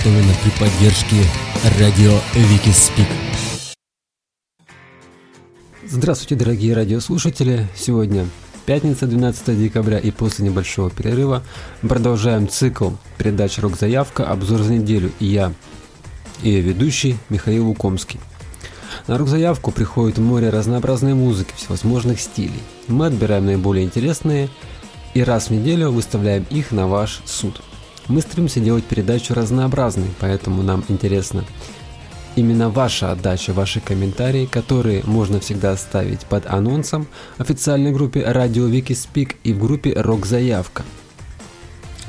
Приготовлена при поддержке радио Викиспик. Здравствуйте, дорогие радиослушатели! Сегодня пятница, 12 декабря, и после небольшого перерыва продолжаем цикл передач «Рок-заявка. Обзор за неделю». И я, ее ведущий Михаил Лукомский. На рок-заявку приходит море разнообразной музыки всевозможных стилей. Мы отбираем наиболее интересные и раз в неделю выставляем их на ваш суд. Мы стремимся делать передачу разнообразной, поэтому нам интересно именно ваша отдача, ваши комментарии, которые можно всегда оставить под анонсом в официальной группе Радио Вики Спик и в группе Рок Заявка.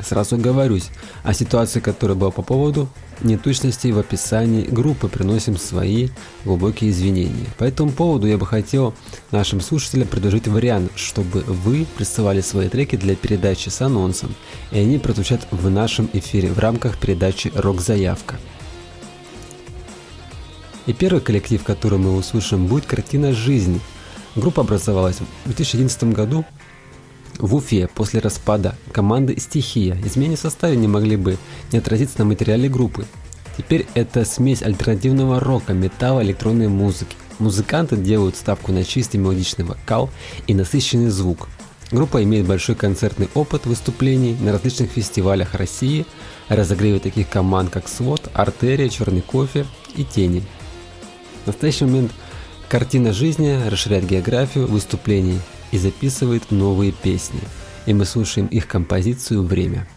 Сразу говорюсь, о ситуации, которая была по поводу неточностей в описании группы, приносим свои глубокие извинения. По этому поводу я бы хотел нашим слушателям предложить вариант, чтобы вы присылали свои треки для передачи с анонсом, и они прозвучат в нашем эфире в рамках передачи «Рок-заявка». И первый коллектив, который мы услышим, будет «Картина жизни». Группа образовалась в 2011 году в Уфе после распада команды «Стихия» изменения в составе не могли бы не отразиться на материале группы. Теперь это смесь альтернативного рока, металла, электронной музыки. Музыканты делают ставку на чистый мелодичный вокал и насыщенный звук. Группа имеет большой концертный опыт выступлений на различных фестивалях России, разогреве таких команд как «Свод», «Артерия», «Черный кофе» и «Тени». В настоящий момент картина жизни расширяет географию выступлений и записывает новые песни. И мы слушаем их композицию «Время».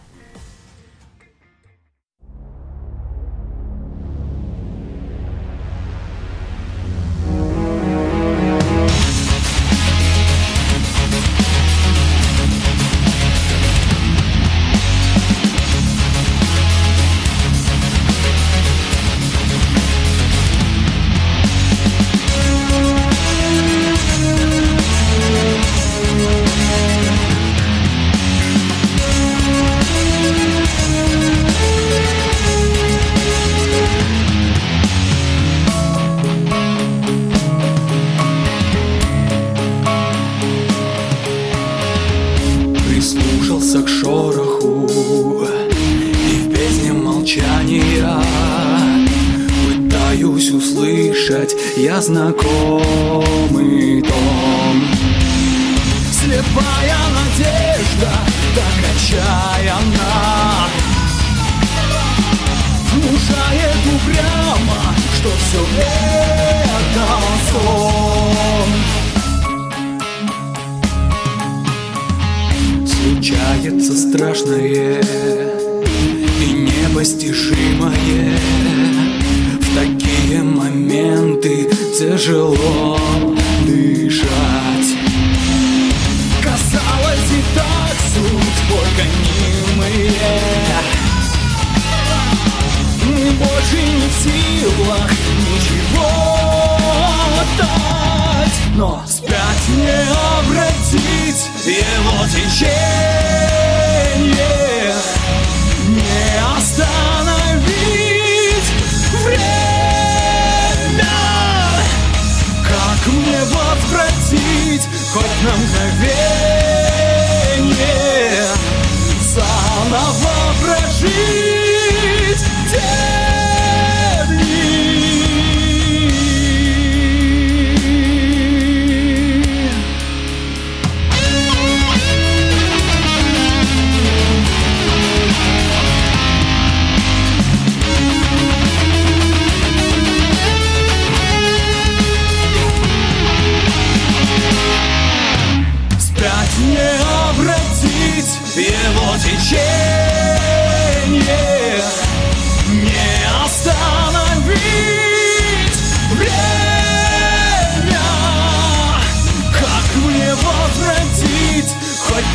Его течение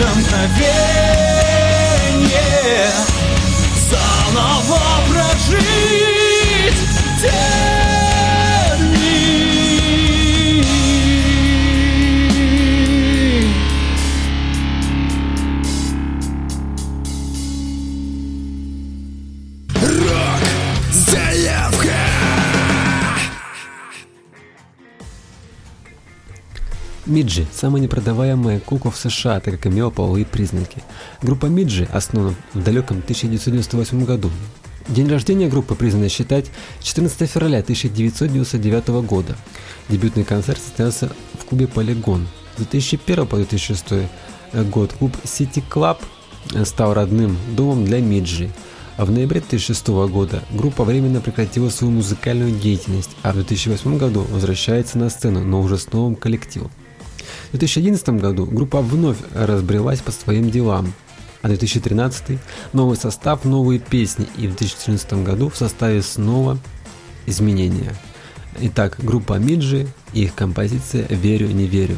это мгновение Заново прожить. Миджи – самая непродаваемая кукла в США, так как имела половые признаки. Группа Миджи основана в далеком 1998 году. День рождения группы признано считать 14 февраля 1999 года. Дебютный концерт состоялся в клубе «Полигон». С 2001 по 2006 год клуб City Club стал родным домом для Миджи. А в ноябре 2006 года группа временно прекратила свою музыкальную деятельность, а в 2008 году возвращается на сцену, но уже с новым коллективом. В 2011 году группа вновь разбрелась по своим делам, а 2013 новый состав, новые песни и в 2014 году в составе снова изменения. Итак, группа Миджи и их композиция «Верю, не верю».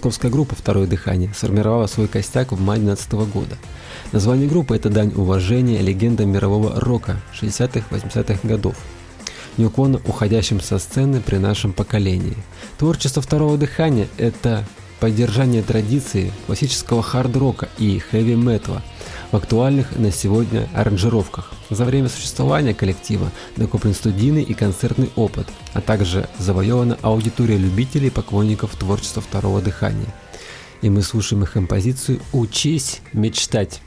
Московская группа «Второе дыхание» сформировала свой костяк в мае 2012 года. Название группы – это дань уважения легендам мирового рока 60-80-х годов, неуклонно уходящим со сцены при нашем поколении. Творчество «Второго дыхания» – это поддержание традиции классического хард-рока и хэви-металла в актуальных на сегодня аранжировках. За время существования коллектива накоплен студийный и концертный опыт, а также завоевана аудитория любителей и поклонников творчества второго дыхания. И мы слушаем их композицию «Учись мечтать».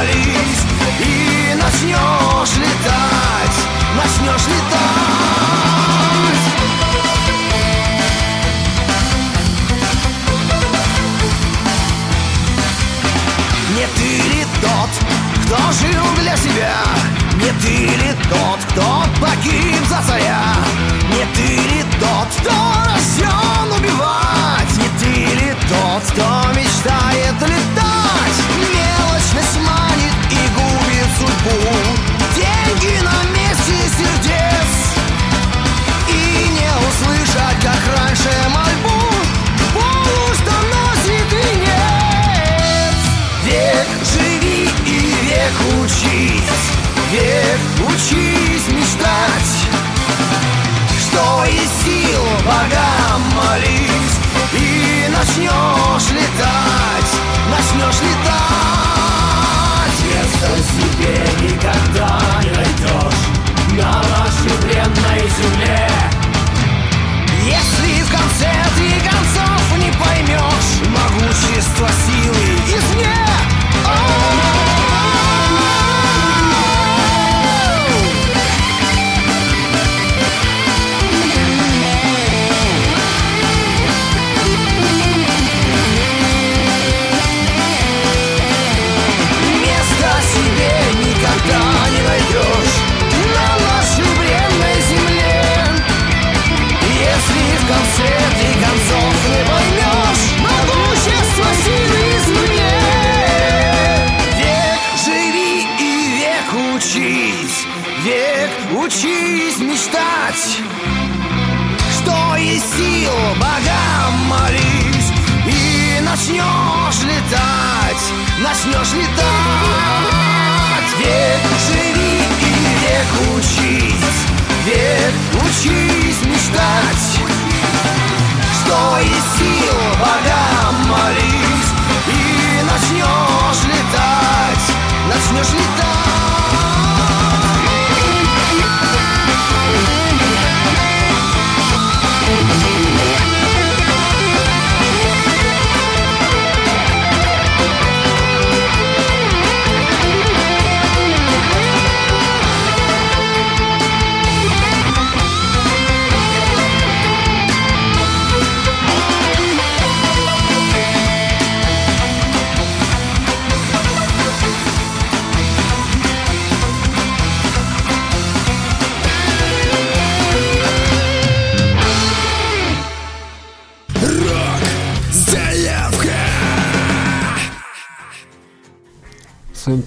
провались И начнешь летать, начнешь летать Не ты ли тот, кто жил для себя? Не ты ли тот, кто погиб за царя? Не ты ли тот, кто рожден убивать? Не ты ли тот, кто мечтает летать? Мелочность богам молись И начнешь летать, начнешь летать. Место себе никогда не найдешь На нашей бренной земле. Если в конце ты концов не поймешь Могущество силы извне oh! концерте концов не поймешь Могущество силы извне. Век живи и век учись. Век учись мечтать. Что из сил богам молись. И начнешь летать Начнешь летать. Век живи и век учись. Век учись мечтать что из сил богам молись И начнешь летать, начнешь летать.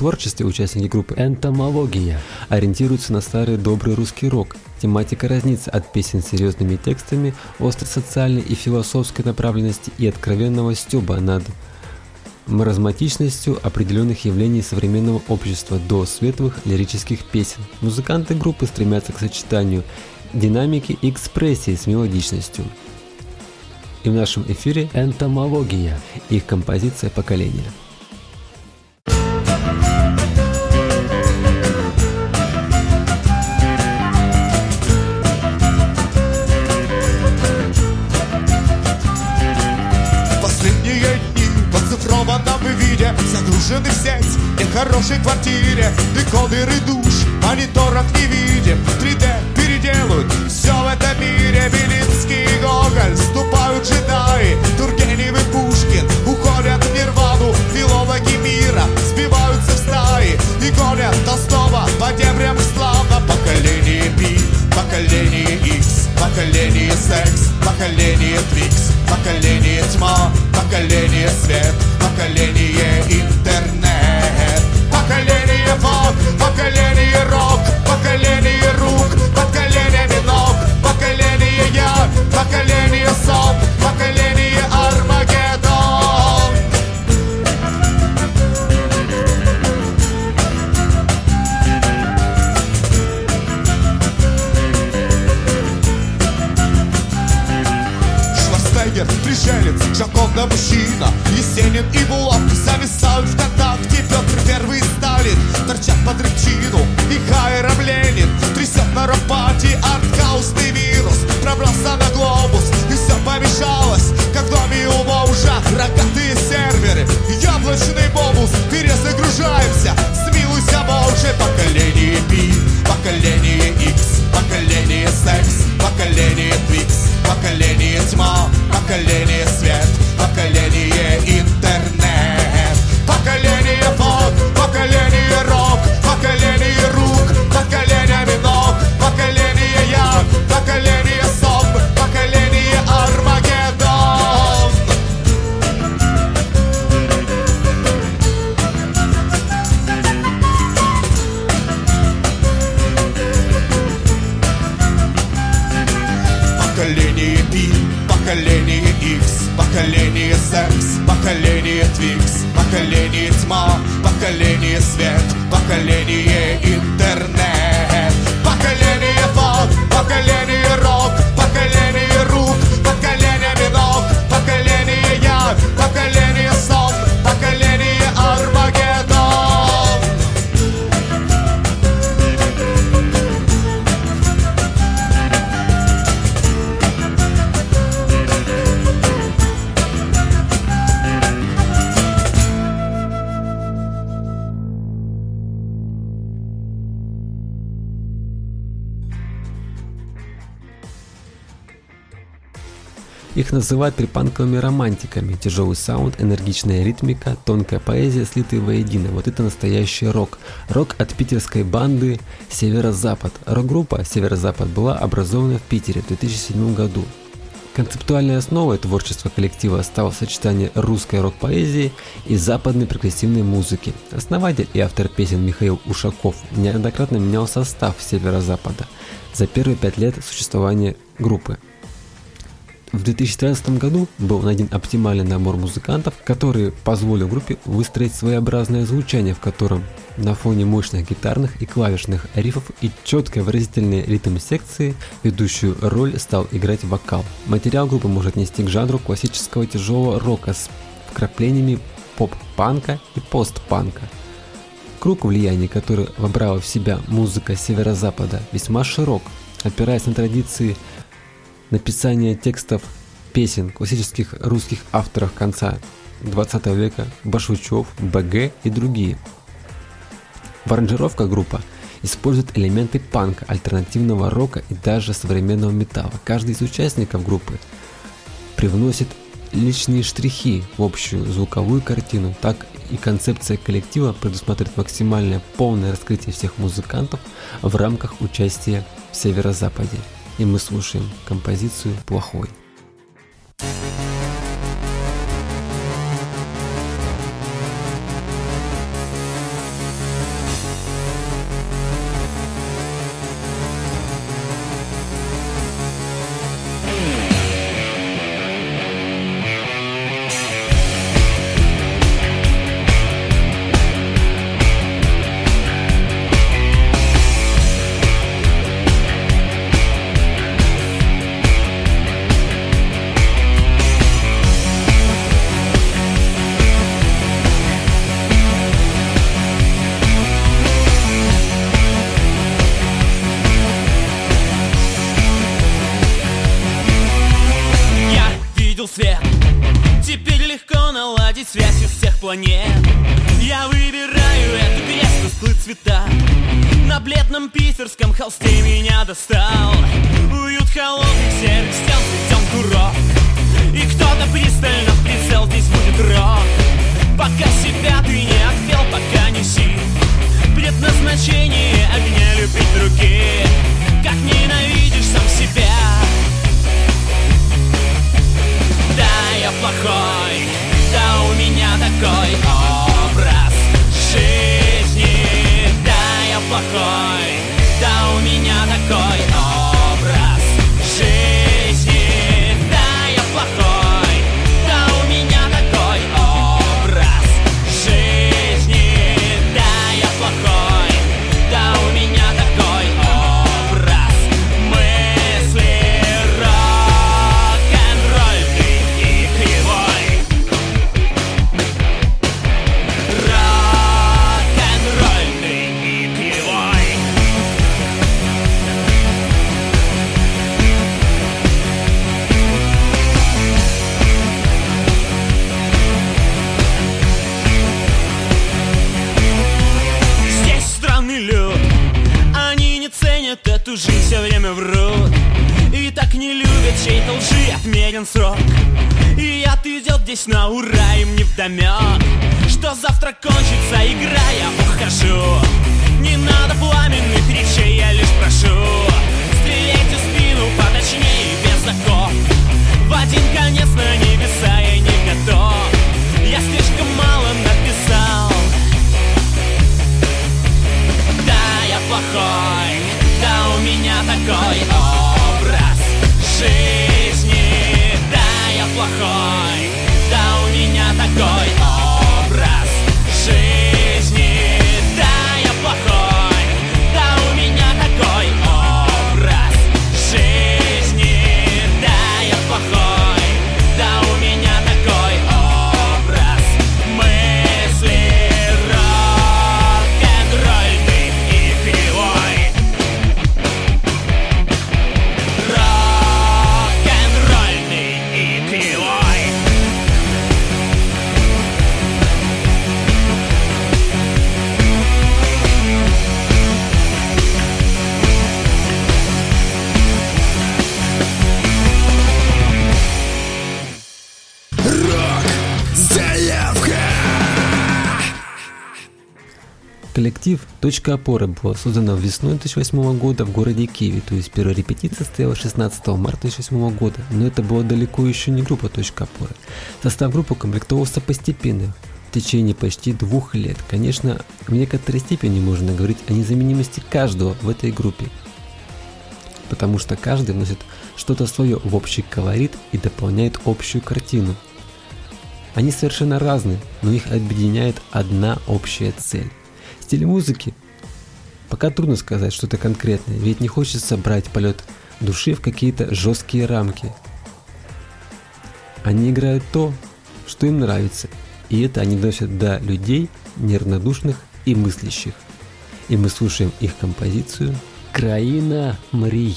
творчестве участники группы «Энтомология» ориентируются на старый добрый русский рок. Тематика разнится от песен с серьезными текстами, острой социальной и философской направленности и откровенного стеба над маразматичностью определенных явлений современного общества до светлых лирических песен. Музыканты группы стремятся к сочетанию динамики и экспрессии с мелодичностью. И в нашем эфире «Энтомология» – их композиция поколения. Жены и сеть И в хорошей квартире. Декодер и душ Мониторов не видим, 3D переделают Все в этом мире. Белинский и Гоголь Ступают джедаи, Тургенев и Пушкин Уходят в нирвану. Филологи мира Сбиваются в стаи. И гонят Толстого по дебрям славно Поколение Би, поколение X Поколение секс, поколение твикс Поколение тьма, поколение свет Поколение ин, Поколение фок, поколение рок, поколение рук, поколениями ног Поколение я, поколение сон, поколение Армагеддон. Шварценеггер, пришелец, Джаконда мужчина Есенин и Булавки под рыбчину И Хайрам Ленин трясет на рапате Арткаусный вирус. Пробрался на глобус И все помешалось, как в доме у мужа. Рогатые серверы, яблочный бобус Перезагружаемся, смилуйся, Боже Поколение Пи, поколение X Поколение секс, поколение Твикс Поколение тьма, поколение свет Поколение интернет Поколение Пи, поколение X, поколение секс, поколение Твикс, поколение тьма, поколение свет, поколение интернет, поколение фок, поколение Их называют припанковыми романтиками. Тяжелый саунд, энергичная ритмика, тонкая поэзия, слитые воедино. Вот это настоящий рок. Рок от питерской банды «Северо-Запад». Рок-группа «Северо-Запад» была образована в Питере в 2007 году. Концептуальной основой творчества коллектива стало сочетание русской рок-поэзии и западной прогрессивной музыки. Основатель и автор песен Михаил Ушаков неоднократно менял состав Северо-Запада за первые пять лет существования группы. В 2013 году был найден оптимальный набор музыкантов, который позволил группе выстроить своеобразное звучание, в котором на фоне мощных гитарных и клавишных рифов и четкой выразительной ритм-секции ведущую роль стал играть вокал. Материал группы может нести к жанру классического тяжелого рока с вкраплениями поп-панка и постпанка. Круг влияния, который вобрала в себя музыка северо-запада, весьма широк, опираясь на традиции написания текстов песен классических русских авторов конца 20 века Башучев, БГ и другие. В аранжировках группа использует элементы панка, альтернативного рока и даже современного металла. Каждый из участников группы привносит личные штрихи в общую звуковую картину, так и концепция коллектива предусматривает максимальное полное раскрытие всех музыкантов в рамках участия в Северо-Западе. И мы слушаем композицию «Плохой». Коллектив «Точка опоры» был создан весной 2008 года в городе Киеве, то есть первая репетиция состоялась 16 марта 2008 года, но это была далеко еще не группа «Точка опоры». Состав группы комплектовался постепенно, в течение почти двух лет. Конечно, в некоторой степени можно говорить о незаменимости каждого в этой группе, потому что каждый вносит что-то свое в общий колорит и дополняет общую картину. Они совершенно разные, но их объединяет одна общая цель. Стиль музыки пока трудно сказать что-то конкретное, ведь не хочется брать полет души в какие-то жесткие рамки. Они играют то, что им нравится, и это они доносят до людей неравнодушных и мыслящих. И мы слушаем их композицию «Краина мрій».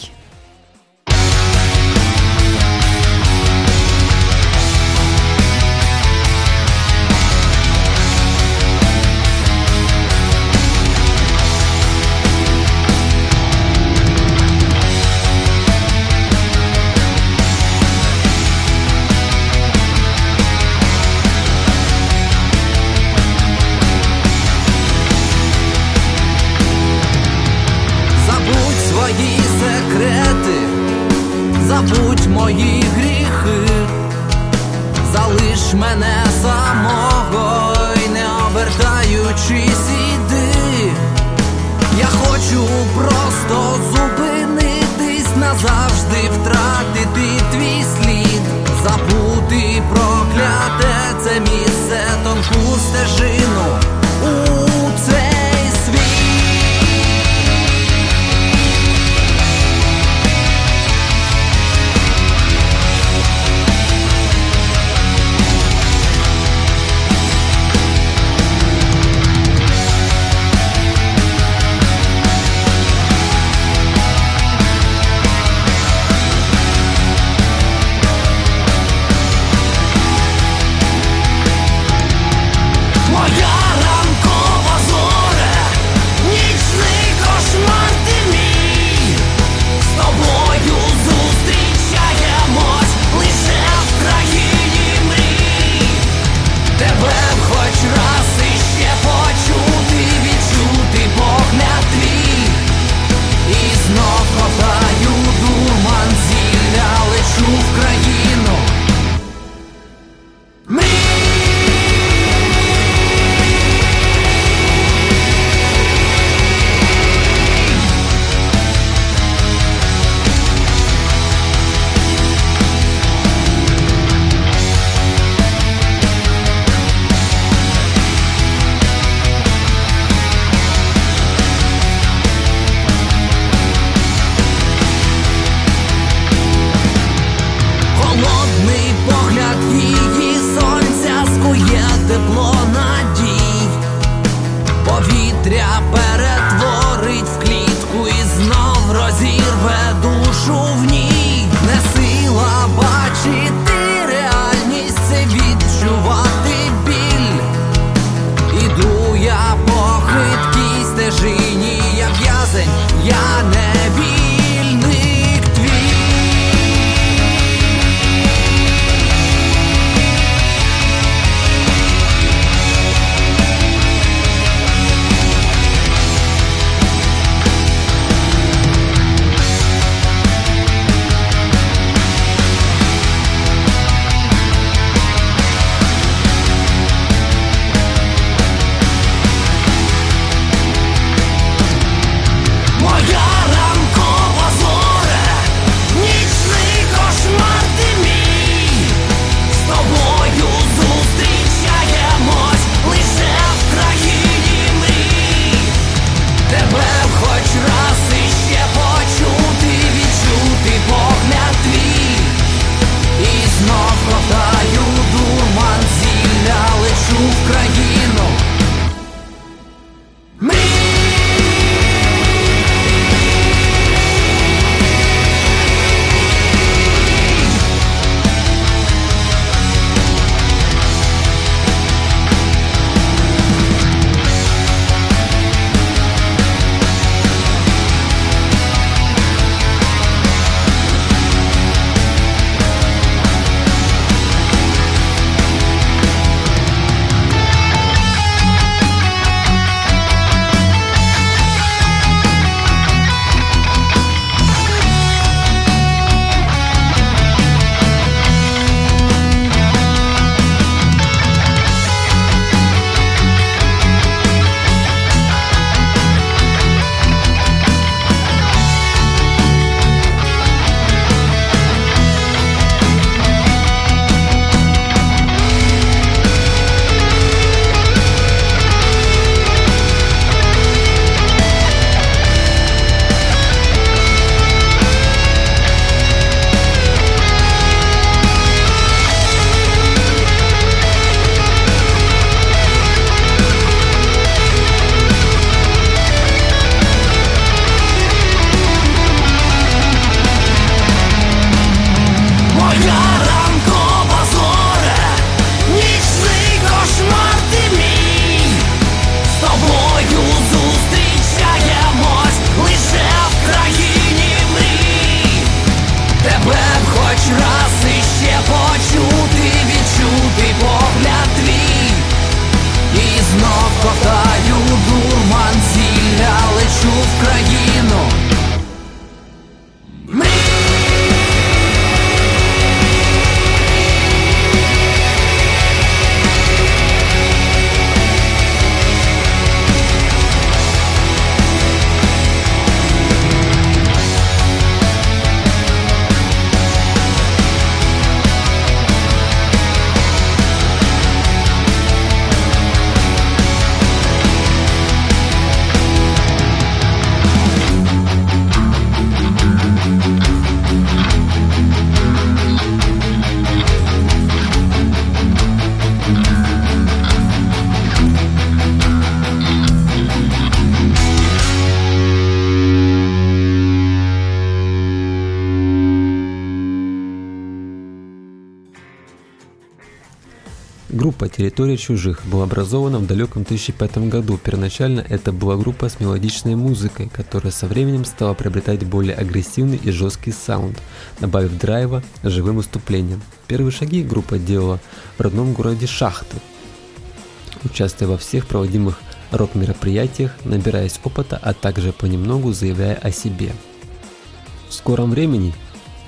«Территория чужих» была образована в далеком 2005 году. Первоначально это была группа с мелодичной музыкой, которая со временем стала приобретать более агрессивный и жесткий саунд, добавив драйва живым выступлениям. Первые шаги группа делала в родном городе Шахты, участвуя во всех проводимых рок-мероприятиях, набираясь опыта, а также понемногу заявляя о себе. В скором времени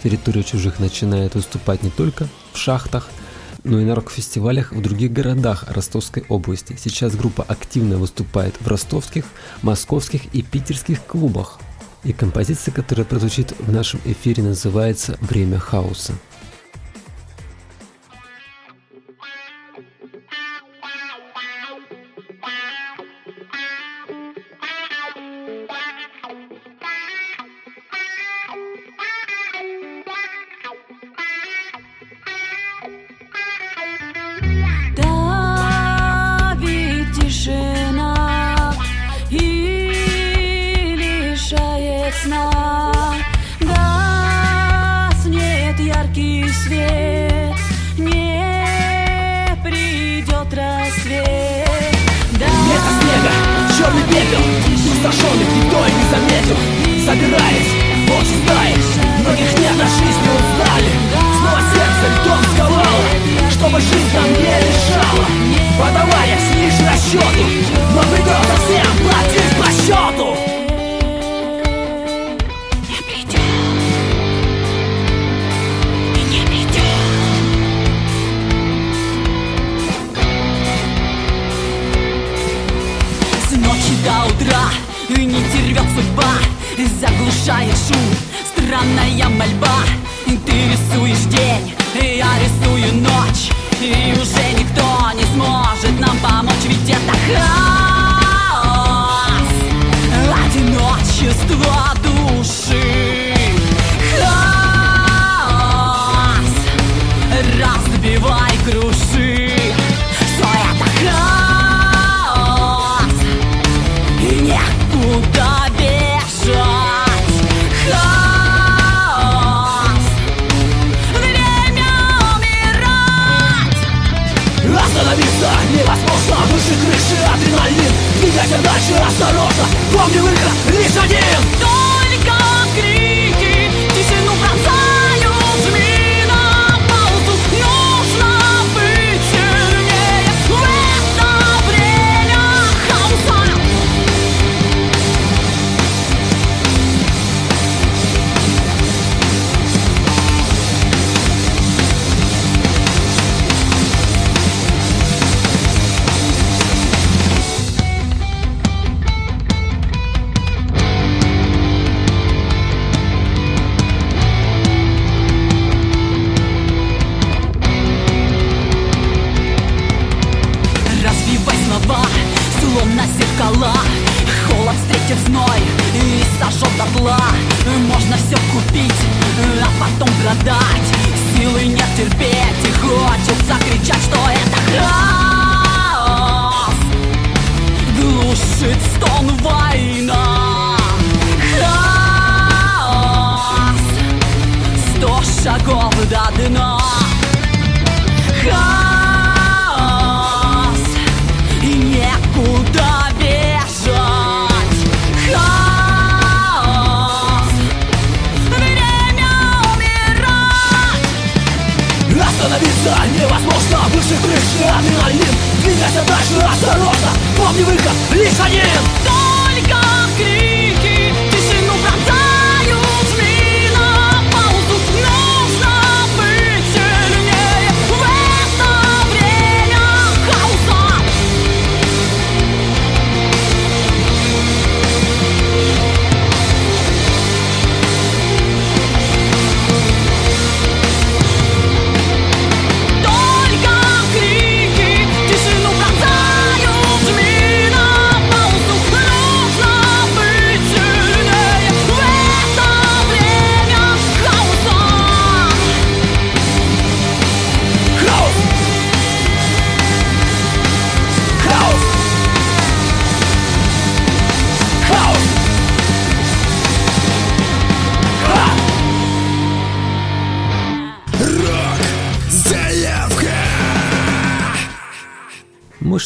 территория чужих начинает выступать не только в шахтах, но и на рок-фестивалях в других городах Ростовской области. Сейчас группа активно выступает в ростовских, московских и питерских клубах. И композиция, которая прозвучит в нашем эфире, называется «Время хаоса».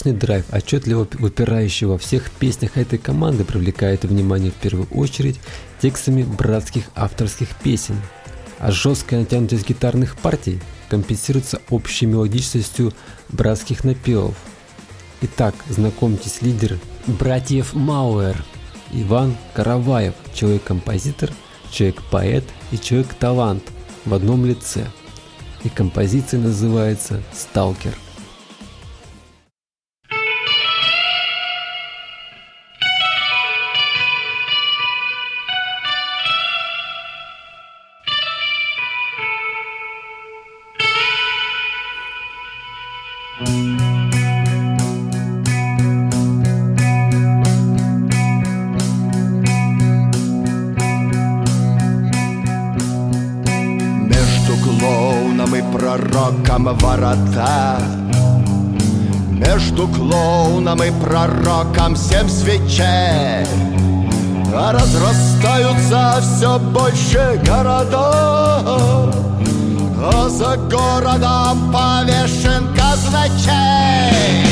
Мощный драйв, отчетливо выпирающий во всех песнях этой команды, привлекает внимание в первую очередь текстами братских авторских песен, а жесткая натянутость гитарных партий компенсируется общей мелодичностью братских напевов. Итак, знакомьтесь, лидер братьев Мауэр, Иван Караваев, человек-композитор, человек-поэт и человек-талант в одном лице. И композиция называется «Сталкер». Пророком ворота. Между клоуном и пророком семь свечей. А разрастаются все больше города А за городом повешен казначей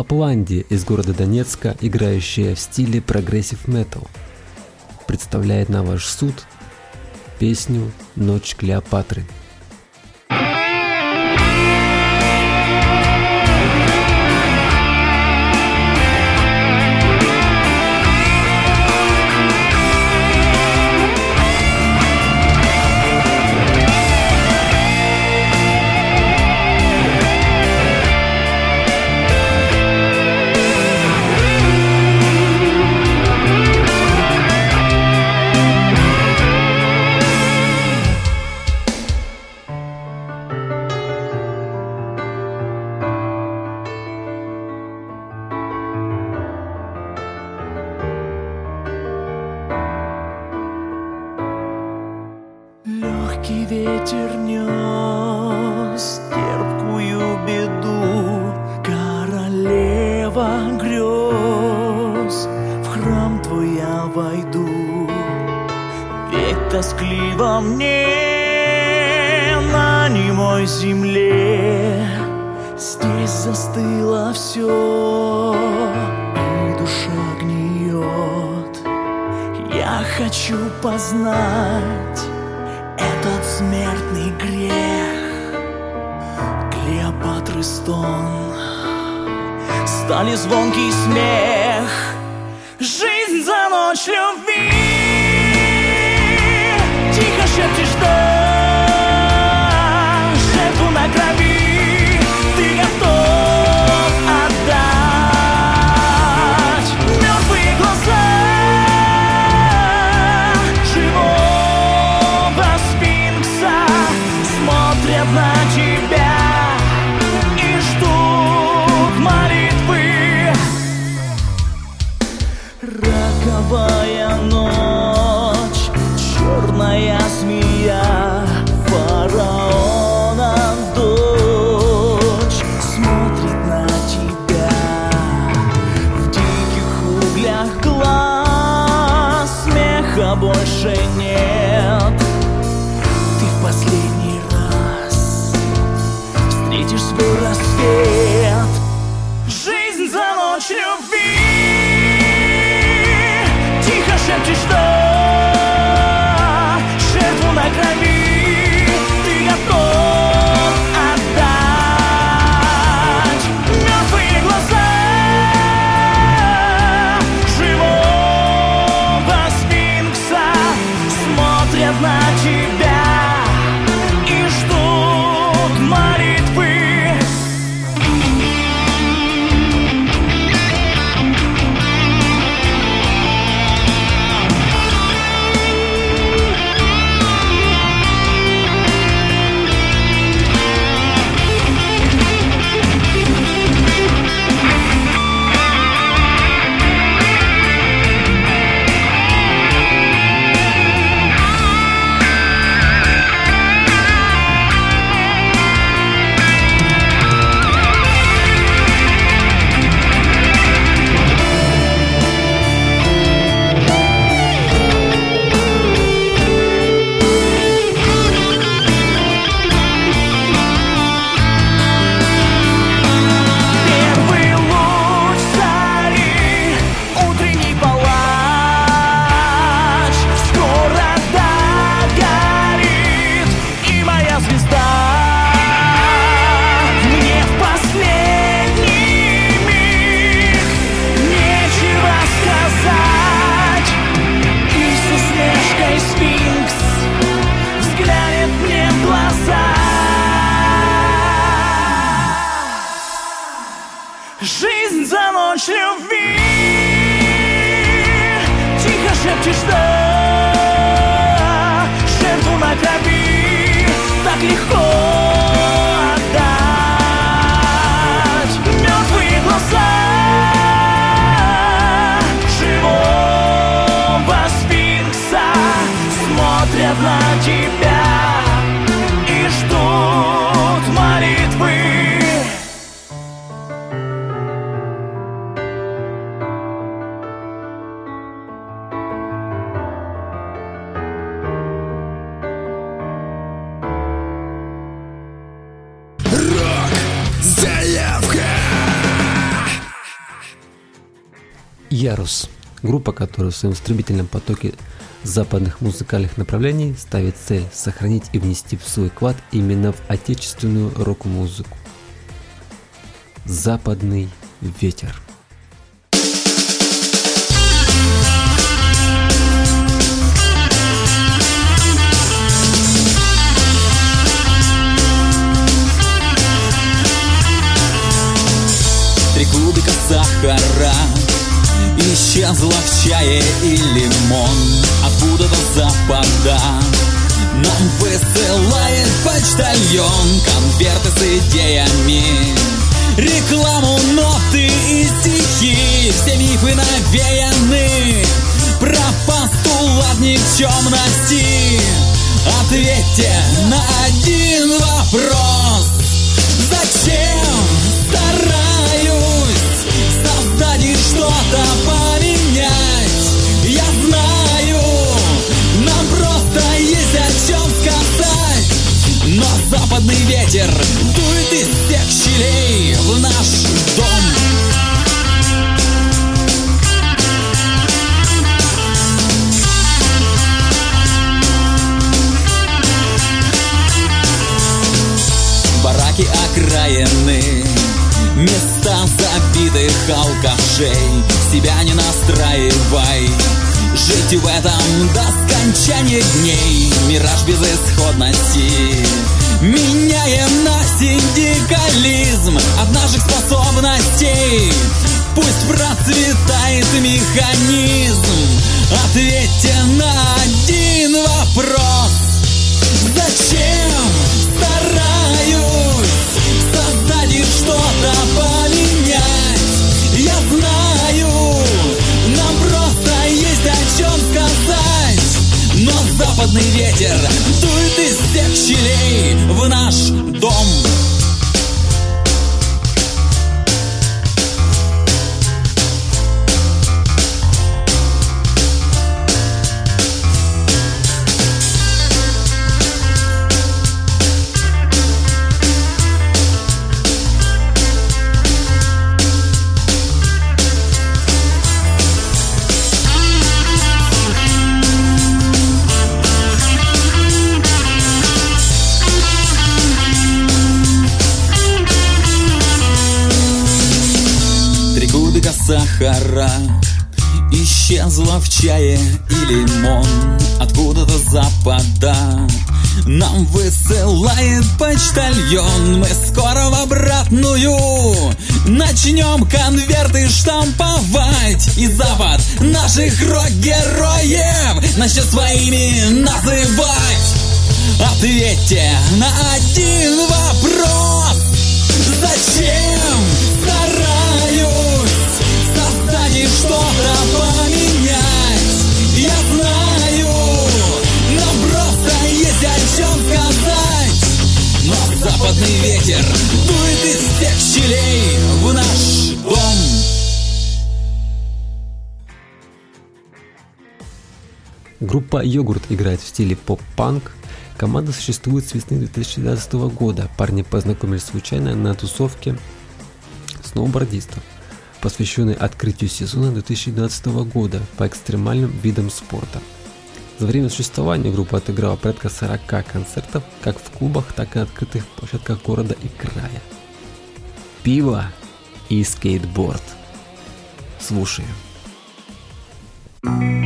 Лапландия из города Донецка, играющая в стиле прогрессив метал, представляет на ваш суд песню «Ночь Клеопатры» Здесь застыло все, и душа гниет. Я хочу познать этот смертный грех. Клеопатры стон стали звонкий смех. Жизнь за ночь любви. Ярус. Группа, которая в своем стремительном потоке западных музыкальных направлений ставит цель сохранить и внести в свой вклад именно в отечественную рок-музыку. Западный ветер. Три кубика сахара Исчезла в чае и лимон. Откуда-то запада Нам высылает почтальон. Конверты с идеями Рекламу, ноты и стихи. Все мифы навеяны Про постулат никчемности Ответьте на один вопрос. Зачем что-то поменять? Я знаю, нам просто есть о чем сказать Но западный ветер дует из всех щелей в наш дом бараки окраины Места забитых алкашей Себя не настраивай. Жить в этом до скончания дней. Мираж безысходности. Меняем на синдикализм От наших способностей. Пусть процветает механизм. Ответьте на один вопрос. Зачем стараюсь Начнет своими называть Ответьте на один вопрос Зачем стараюсь создать что-то поменять? Я знаю, нам просто есть о чем сказать. Но западный ветер дует из всех щелей в наш Группа «Йогурт» играет в стиле поп-панк. Команда существует с весны 2012 года. Парни познакомились случайно на тусовке сноубордистов, посвященной открытию сезона 2012 года по экстремальным видам спорта. За время существования группа отыграла порядка 40 концертов как в клубах, так и на открытых площадках города и края. Пиво и скейтборд. Слушаем. Ты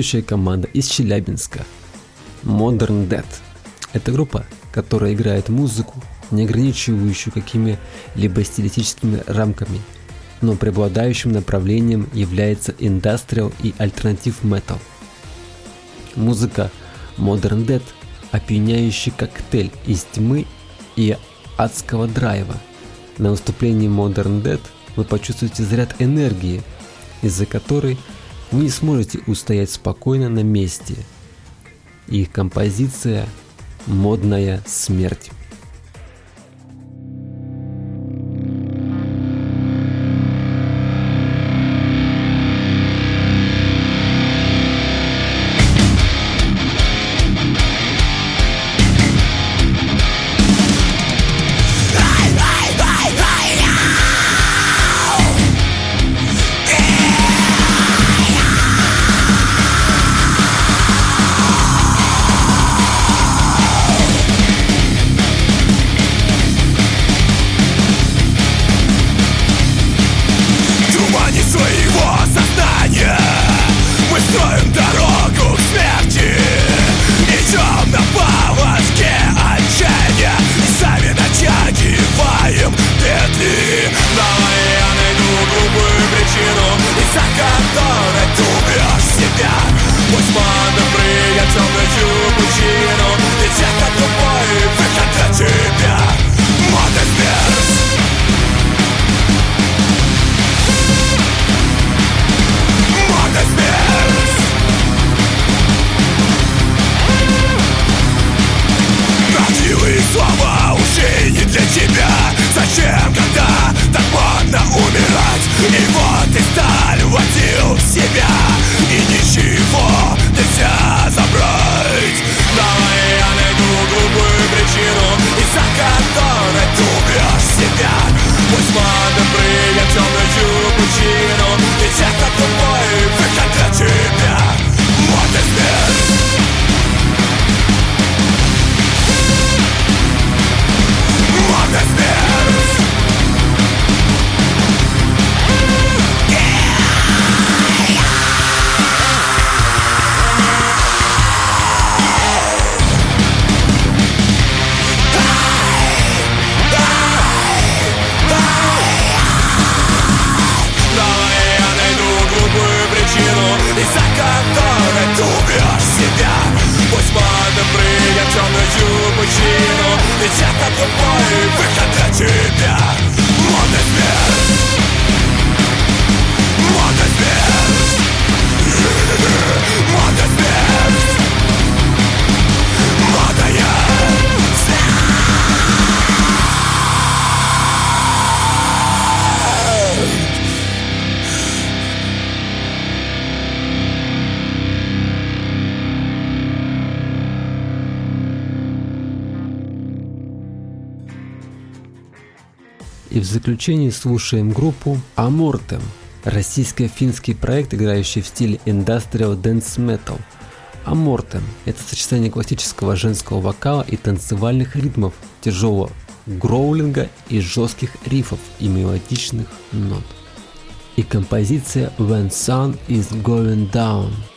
Следующая команда из Челябинска. Modern Dead. Это группа, которая играет музыку, не ограничивающую какими-либо стилистическими рамками, но преобладающим направлением является индастриал и альтернатив метал. Музыка Modern Dead – опьяняющий коктейль из тьмы и адского драйва. На выступлении Modern Dead вы почувствуете заряд энергии, из-за которой – вы не сможете устоять спокойно на месте. Их композиция «Модная смерть». В заключении слушаем группу Amortem, российско-финский проект, играющий в стиле Industrial Dance Metal. Amortem – это сочетание классического женского вокала и танцевальных ритмов, тяжелого гроулинга и жестких рифов и мелодичных нот. И композиция When Sun is Going Down –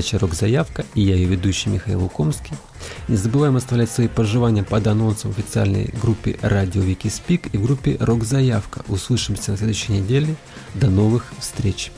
передача «Рок-заявка» и я ее ведущий Михаил Лукомский. Не забываем оставлять свои пожелания под анонсом в официальной группе «Радио Викиспик» и в группе «Рок-заявка». Услышимся на следующей неделе. До новых встреч!